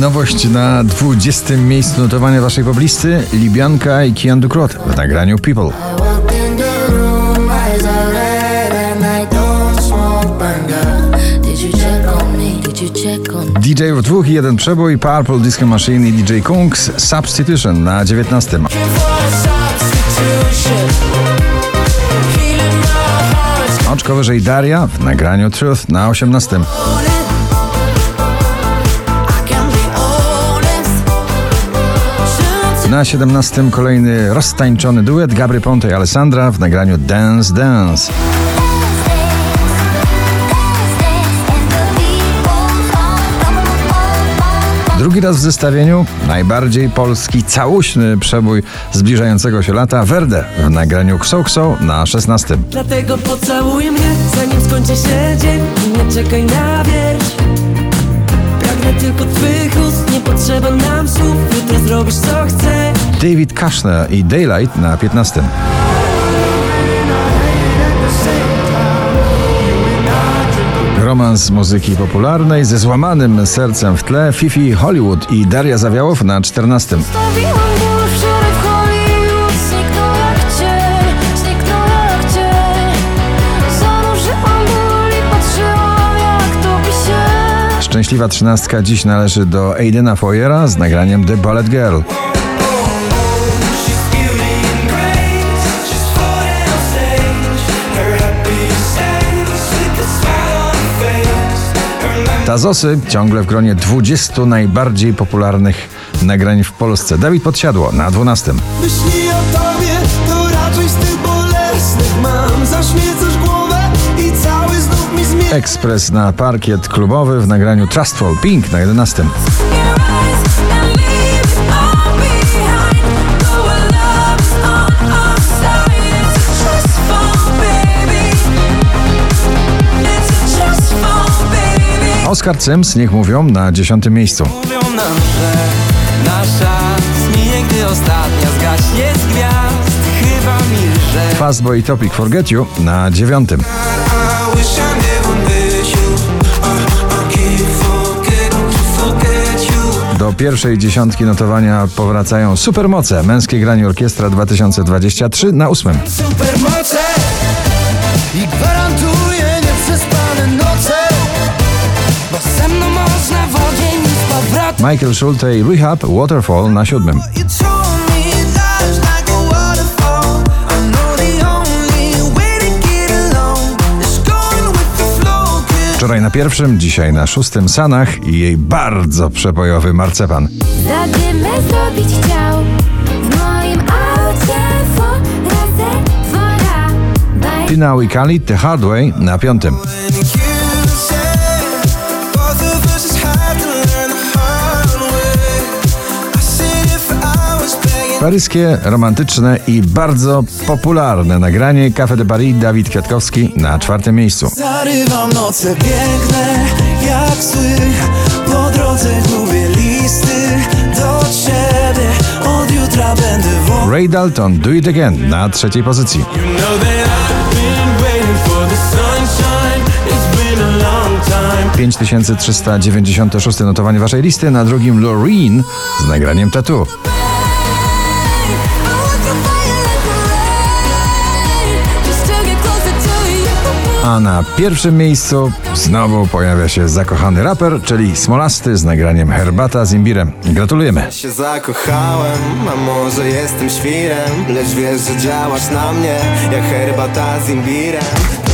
Nowość na 20. miejscu notowania waszej poblisty Libianka i Kian Dukrot w nagraniu People. DJ w dwóch i jeden przebój Purple Disco Machine i DJ Kungs Substitution na 19. Oczko wyżej Daria w nagraniu Truth na 18. Na 17 kolejny roztańczony duet Gabry Ponte i Alessandra w nagraniu Dance Dance. Drugi raz w zestawieniu najbardziej polski całuśny przebój zbliżającego się lata Verde w nagraniu Kso Kso na 16. Dlatego pocałuj mnie, zanim skończy się dzień nie czekaj na Pragnę tylko twych ust, nie potrzeba nam słów Jutro zrobisz co chcę David Kushner i Daylight na 15. Romans muzyki popularnej ze złamanym sercem w tle Fifi Hollywood i Daria Zawiałow na 14. Szczęśliwa trzynastka dziś należy do Aidena Foyera z nagraniem The Ballet Girl. Tazosy ciągle w gronie 20 najbardziej popularnych nagrań w Polsce. Dawid Podsiadło na 12. Myśli o tobie, Ekspres na parkiet klubowy w nagraniu Trustful Pink na 11. Oscar Sims, niech mówią, na 10 miejscu. Mówią nam, że nasza zmije, gdy ostatnia zgaśnie z gwiazd Chyba milże Fastboy Topic Forget You na 9. pierwszej dziesiątki notowania powracają supermoce. Męskie granie orkiestra 2023 na 8. Supermoce i gwarantuję nieprzespane noce Bo ze mną można w ogień i z powrotem Michael Schulte i Rehab Waterfall na 7. Wczoraj na pierwszym, dzisiaj na szóstym Sanach i jej bardzo przebojowy marcepan. Zadymy zrobić chciał W moim aucie Baj Tina Wikali The Hard Way na piątym. Paryskie, romantyczne i bardzo popularne nagranie Cafe de Paris Dawid Kwiatkowski na czwartym miejscu. Zarywam noce piękne jak Po drodze gubię listy do ciebie Od jutra będę Ray Dalton Do It Again na trzeciej pozycji. You know that I've been waiting for the sunshine. It's been a long time. 5396 notowanie waszej listy, na drugim Loreen z nagraniem Tattoo. A na pierwszym miejscu znowu pojawia się zakochany raper, czyli Smolasty z nagraniem Herbata z imbirem. Gratulujemy. się zakochałem, a może jestem świrem Lecz wiesz, że działasz na mnie Jak herbata z imbirem